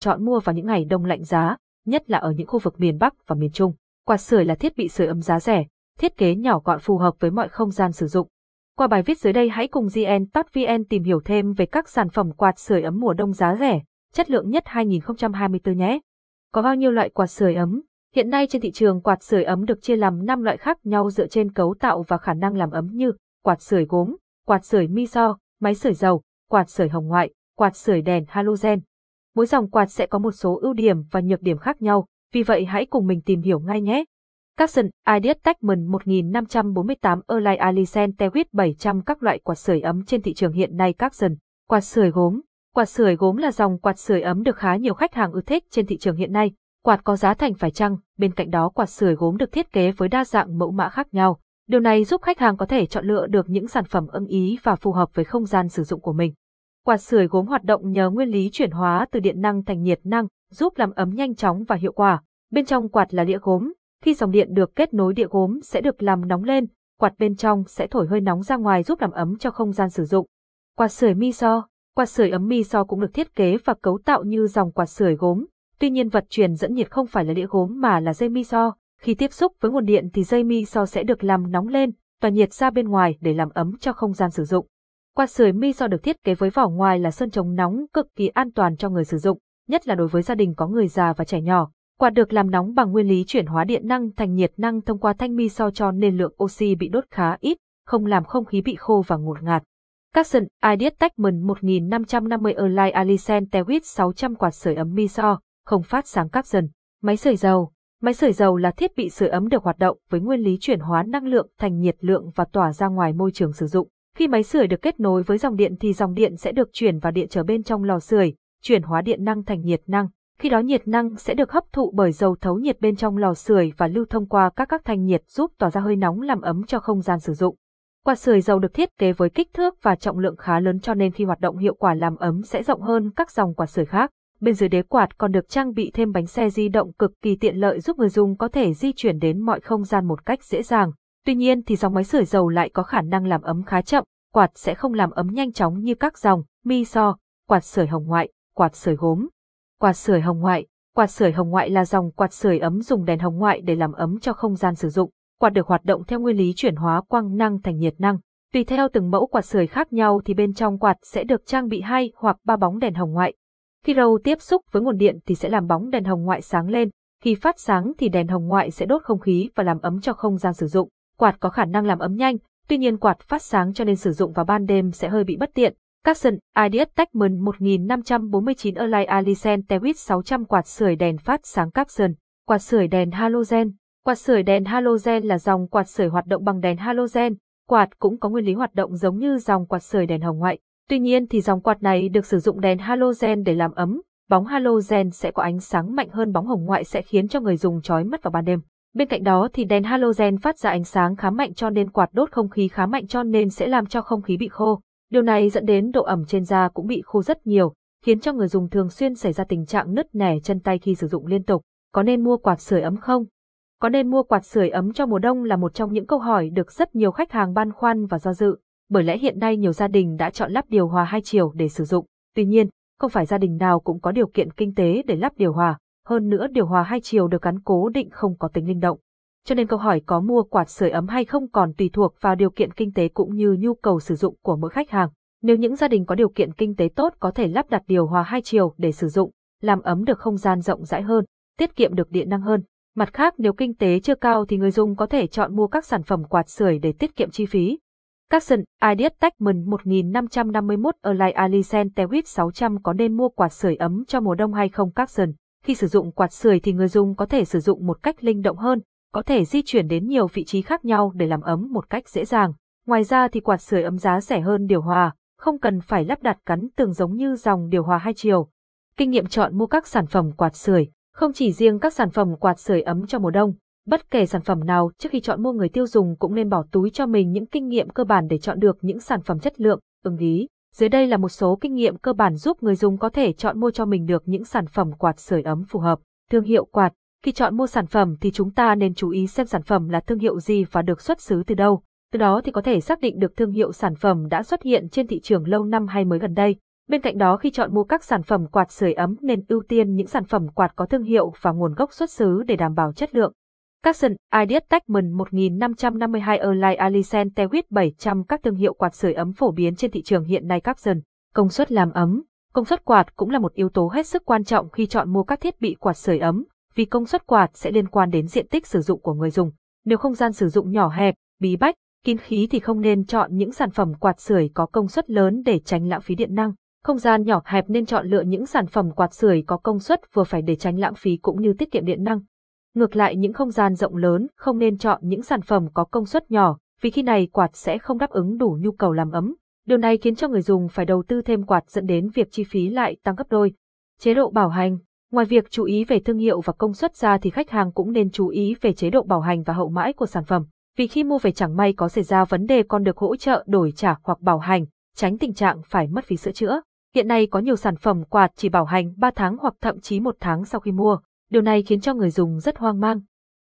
chọn mua vào những ngày đông lạnh giá, nhất là ở những khu vực miền Bắc và miền Trung. Quạt sưởi là thiết bị sưởi ấm giá rẻ, thiết kế nhỏ gọn phù hợp với mọi không gian sử dụng. Qua bài viết dưới đây hãy cùng GN.vn tìm hiểu thêm về các sản phẩm quạt sưởi ấm mùa đông giá rẻ, chất lượng nhất 2024 nhé. Có bao nhiêu loại quạt sưởi ấm? Hiện nay trên thị trường quạt sưởi ấm được chia làm 5 loại khác nhau dựa trên cấu tạo và khả năng làm ấm như quạt sưởi gốm, quạt sưởi miso, máy sưởi dầu, quạt sưởi hồng ngoại, quạt sưởi đèn halogen. Mỗi dòng quạt sẽ có một số ưu điểm và nhược điểm khác nhau, vì vậy hãy cùng mình tìm hiểu ngay nhé. Capson Ideas Techman 1548 Erlai Alisen Tewit 700 các loại quạt sưởi ấm trên thị trường hiện nay Capson. Quạt sưởi gốm Quạt sưởi gốm là dòng quạt sưởi ấm được khá nhiều khách hàng ưa thích trên thị trường hiện nay. Quạt có giá thành phải chăng, bên cạnh đó quạt sưởi gốm được thiết kế với đa dạng mẫu mã khác nhau. Điều này giúp khách hàng có thể chọn lựa được những sản phẩm ưng ý và phù hợp với không gian sử dụng của mình. Quạt sưởi gốm hoạt động nhờ nguyên lý chuyển hóa từ điện năng thành nhiệt năng, giúp làm ấm nhanh chóng và hiệu quả. Bên trong quạt là đĩa gốm, khi dòng điện được kết nối đĩa gốm sẽ được làm nóng lên, quạt bên trong sẽ thổi hơi nóng ra ngoài giúp làm ấm cho không gian sử dụng. Quạt sưởi miso, quạt sưởi ấm miso cũng được thiết kế và cấu tạo như dòng quạt sưởi gốm, tuy nhiên vật truyền dẫn nhiệt không phải là đĩa gốm mà là dây miso. Khi tiếp xúc với nguồn điện thì dây miso sẽ được làm nóng lên, tỏa nhiệt ra bên ngoài để làm ấm cho không gian sử dụng. Quạt sưởi miso được thiết kế với vỏ ngoài là sơn chống nóng cực kỳ an toàn cho người sử dụng, nhất là đối với gia đình có người già và trẻ nhỏ. Quạt được làm nóng bằng nguyên lý chuyển hóa điện năng thành nhiệt năng thông qua thanh miso cho nên lượng oxy bị đốt khá ít, không làm không khí bị khô và ngột ngạt. Capson Ideas Techman 1550 Erlai Alicent Tewit 600 quạt sưởi ấm miso, không phát sáng Capson. Máy sưởi dầu Máy sưởi dầu là thiết bị sưởi ấm được hoạt động với nguyên lý chuyển hóa năng lượng thành nhiệt lượng và tỏa ra ngoài môi trường sử dụng. Khi máy sưởi được kết nối với dòng điện thì dòng điện sẽ được chuyển vào điện trở bên trong lò sưởi, chuyển hóa điện năng thành nhiệt năng. Khi đó nhiệt năng sẽ được hấp thụ bởi dầu thấu nhiệt bên trong lò sưởi và lưu thông qua các các thanh nhiệt giúp tỏa ra hơi nóng làm ấm cho không gian sử dụng. Quạt sưởi dầu được thiết kế với kích thước và trọng lượng khá lớn cho nên khi hoạt động hiệu quả làm ấm sẽ rộng hơn các dòng quạt sưởi khác. Bên dưới đế quạt còn được trang bị thêm bánh xe di động cực kỳ tiện lợi giúp người dùng có thể di chuyển đến mọi không gian một cách dễ dàng. Tuy nhiên thì dòng máy sưởi dầu lại có khả năng làm ấm khá chậm, quạt sẽ không làm ấm nhanh chóng như các dòng mi so quạt sưởi hồng ngoại, quạt sưởi gốm. Quạt sưởi hồng ngoại, quạt sưởi hồng ngoại là dòng quạt sưởi ấm dùng đèn hồng ngoại để làm ấm cho không gian sử dụng. Quạt được hoạt động theo nguyên lý chuyển hóa quang năng thành nhiệt năng. Tùy theo từng mẫu quạt sưởi khác nhau thì bên trong quạt sẽ được trang bị hai hoặc ba bóng đèn hồng ngoại. Khi râu tiếp xúc với nguồn điện thì sẽ làm bóng đèn hồng ngoại sáng lên, khi phát sáng thì đèn hồng ngoại sẽ đốt không khí và làm ấm cho không gian sử dụng. Quạt có khả năng làm ấm nhanh, tuy nhiên quạt phát sáng cho nên sử dụng vào ban đêm sẽ hơi bị bất tiện. Capson IDS Techman 1549 Erlai Alicent Tewit 600 quạt sưởi đèn phát sáng Capson. Quạt sưởi đèn halogen Quạt sưởi đèn halogen là dòng quạt sưởi hoạt động bằng đèn halogen. Quạt cũng có nguyên lý hoạt động giống như dòng quạt sưởi đèn hồng ngoại. Tuy nhiên thì dòng quạt này được sử dụng đèn halogen để làm ấm. Bóng halogen sẽ có ánh sáng mạnh hơn bóng hồng ngoại sẽ khiến cho người dùng chói mắt vào ban đêm. Bên cạnh đó thì đèn halogen phát ra ánh sáng khá mạnh cho nên quạt đốt không khí khá mạnh cho nên sẽ làm cho không khí bị khô. Điều này dẫn đến độ ẩm trên da cũng bị khô rất nhiều, khiến cho người dùng thường xuyên xảy ra tình trạng nứt nẻ chân tay khi sử dụng liên tục. Có nên mua quạt sưởi ấm không? Có nên mua quạt sưởi ấm cho mùa đông là một trong những câu hỏi được rất nhiều khách hàng băn khoăn và do dự, bởi lẽ hiện nay nhiều gia đình đã chọn lắp điều hòa hai chiều để sử dụng. Tuy nhiên, không phải gia đình nào cũng có điều kiện kinh tế để lắp điều hòa, hơn nữa điều hòa hai chiều được gắn cố định không có tính linh động. Cho nên câu hỏi có mua quạt sưởi ấm hay không còn tùy thuộc vào điều kiện kinh tế cũng như nhu cầu sử dụng của mỗi khách hàng. Nếu những gia đình có điều kiện kinh tế tốt có thể lắp đặt điều hòa hai chiều để sử dụng, làm ấm được không gian rộng rãi hơn, tiết kiệm được điện năng hơn. Mặt khác nếu kinh tế chưa cao thì người dùng có thể chọn mua các sản phẩm quạt sưởi để tiết kiệm chi phí. Capson Ideas Techman 1551 Align Alicent Tewit 600 có nên mua quạt sưởi ấm cho mùa đông hay không Capson? Khi sử dụng quạt sưởi thì người dùng có thể sử dụng một cách linh động hơn, có thể di chuyển đến nhiều vị trí khác nhau để làm ấm một cách dễ dàng. Ngoài ra thì quạt sưởi ấm giá rẻ hơn điều hòa, không cần phải lắp đặt cắn tường giống như dòng điều hòa hai chiều. Kinh nghiệm chọn mua các sản phẩm quạt sưởi, không chỉ riêng các sản phẩm quạt sưởi ấm cho mùa đông, bất kể sản phẩm nào trước khi chọn mua người tiêu dùng cũng nên bỏ túi cho mình những kinh nghiệm cơ bản để chọn được những sản phẩm chất lượng, ưng ý. Dưới đây là một số kinh nghiệm cơ bản giúp người dùng có thể chọn mua cho mình được những sản phẩm quạt sưởi ấm phù hợp. Thương hiệu quạt khi chọn mua sản phẩm thì chúng ta nên chú ý xem sản phẩm là thương hiệu gì và được xuất xứ từ đâu. Từ đó thì có thể xác định được thương hiệu sản phẩm đã xuất hiện trên thị trường lâu năm hay mới gần đây. Bên cạnh đó, khi chọn mua các sản phẩm quạt sưởi ấm nên ưu tiên những sản phẩm quạt có thương hiệu và nguồn gốc xuất xứ để đảm bảo chất lượng. Capson, Ideas Techman 1552 Erlai Alicent Tewit 700 các thương hiệu quạt sưởi ấm phổ biến trên thị trường hiện nay Capson. Công suất làm ấm Công suất quạt cũng là một yếu tố hết sức quan trọng khi chọn mua các thiết bị quạt sưởi ấm, vì công suất quạt sẽ liên quan đến diện tích sử dụng của người dùng. Nếu không gian sử dụng nhỏ hẹp, bí bách, kín khí thì không nên chọn những sản phẩm quạt sưởi có công suất lớn để tránh lãng phí điện năng. Không gian nhỏ hẹp nên chọn lựa những sản phẩm quạt sưởi có công suất vừa phải để tránh lãng phí cũng như tiết kiệm điện năng. Ngược lại những không gian rộng lớn không nên chọn những sản phẩm có công suất nhỏ, vì khi này quạt sẽ không đáp ứng đủ nhu cầu làm ấm. Điều này khiến cho người dùng phải đầu tư thêm quạt dẫn đến việc chi phí lại tăng gấp đôi. Chế độ bảo hành Ngoài việc chú ý về thương hiệu và công suất ra thì khách hàng cũng nên chú ý về chế độ bảo hành và hậu mãi của sản phẩm. Vì khi mua về chẳng may có xảy ra vấn đề còn được hỗ trợ đổi trả hoặc bảo hành, tránh tình trạng phải mất phí sửa chữa. Hiện nay có nhiều sản phẩm quạt chỉ bảo hành 3 tháng hoặc thậm chí 1 tháng sau khi mua. Điều này khiến cho người dùng rất hoang mang.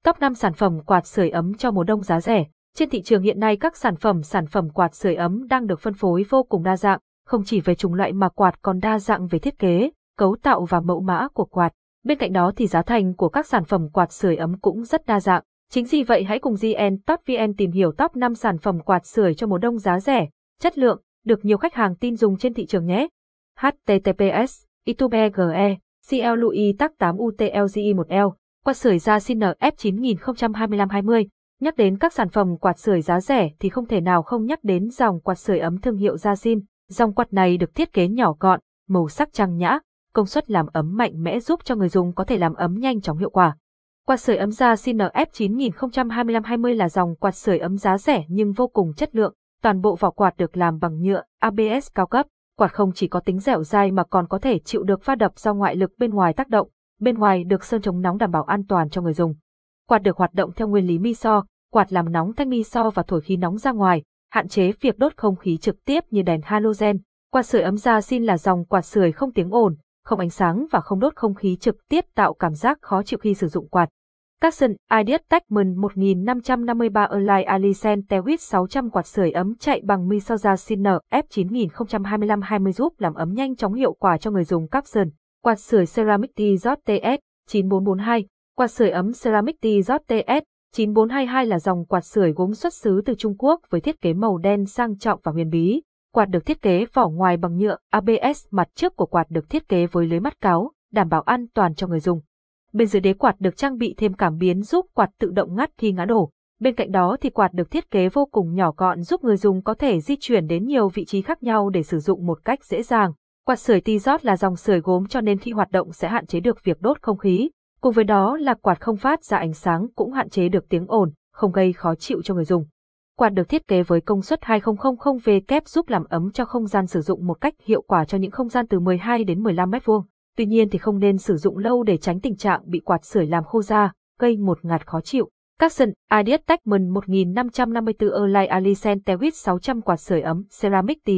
Top 5 sản phẩm quạt sưởi ấm cho mùa đông giá rẻ. Trên thị trường hiện nay các sản phẩm sản phẩm quạt sưởi ấm đang được phân phối vô cùng đa dạng, không chỉ về chủng loại mà quạt còn đa dạng về thiết kế, cấu tạo và mẫu mã của quạt. Bên cạnh đó thì giá thành của các sản phẩm quạt sưởi ấm cũng rất đa dạng. Chính vì vậy hãy cùng GN Top VN tìm hiểu top 5 sản phẩm quạt sưởi cho mùa đông giá rẻ, chất lượng, được nhiều khách hàng tin dùng trên thị trường nhé. HTTPS, itube GE, CL Louis Tắc 8 UTLGI 1L, quạt sưởi da CNF 9025-20. Nhắc đến các sản phẩm quạt sưởi giá rẻ thì không thể nào không nhắc đến dòng quạt sưởi ấm thương hiệu Yasin. Dòng quạt này được thiết kế nhỏ gọn, màu sắc trang nhã, công suất làm ấm mạnh mẽ giúp cho người dùng có thể làm ấm nhanh chóng hiệu quả. Quạt sưởi ấm da CNF 9025-20 là dòng quạt sưởi ấm giá rẻ nhưng vô cùng chất lượng. Toàn bộ vỏ quạt được làm bằng nhựa ABS cao cấp. Quạt không chỉ có tính dẻo dai mà còn có thể chịu được va đập do ngoại lực bên ngoài tác động. Bên ngoài được sơn chống nóng đảm bảo an toàn cho người dùng. Quạt được hoạt động theo nguyên lý miso, quạt làm nóng thanh miso và thổi khí nóng ra ngoài, hạn chế việc đốt không khí trực tiếp như đèn halogen. Quạt sưởi ấm da xin là dòng quạt sưởi không tiếng ồn, không ánh sáng và không đốt không khí trực tiếp tạo cảm giác khó chịu khi sử dụng quạt. Capson Ideas Techman 1553 Align Alicent Tewit 600 quạt sưởi ấm chạy bằng Misoza Sinner F9025-20 giúp làm ấm nhanh chóng hiệu quả cho người dùng Capson. Quạt sưởi Ceramic T-Zot TS 9442 Quạt sưởi ấm Ceramic T-Zot TS 9422 là dòng quạt sưởi gốm xuất xứ từ Trung Quốc với thiết kế màu đen sang trọng và huyền bí. Quạt được thiết kế vỏ ngoài bằng nhựa ABS, mặt trước của quạt được thiết kế với lưới mắt cáo, đảm bảo an toàn cho người dùng. Bên dưới đế quạt được trang bị thêm cảm biến giúp quạt tự động ngắt khi ngã đổ. Bên cạnh đó thì quạt được thiết kế vô cùng nhỏ gọn giúp người dùng có thể di chuyển đến nhiều vị trí khác nhau để sử dụng một cách dễ dàng. Quạt sưởi Tizot là dòng sưởi gốm cho nên khi hoạt động sẽ hạn chế được việc đốt không khí. Cùng với đó là quạt không phát ra ánh sáng cũng hạn chế được tiếng ồn, không gây khó chịu cho người dùng. Quạt được thiết kế với công suất 2000W giúp làm ấm cho không gian sử dụng một cách hiệu quả cho những không gian từ 12 đến 15 mét vuông. Tuy nhiên thì không nên sử dụng lâu để tránh tình trạng bị quạt sưởi làm khô da, gây một ngạt khó chịu. Capson Ideas Techman 1554 Erlai Alicent Tewit 600 quạt sưởi ấm Ceramic T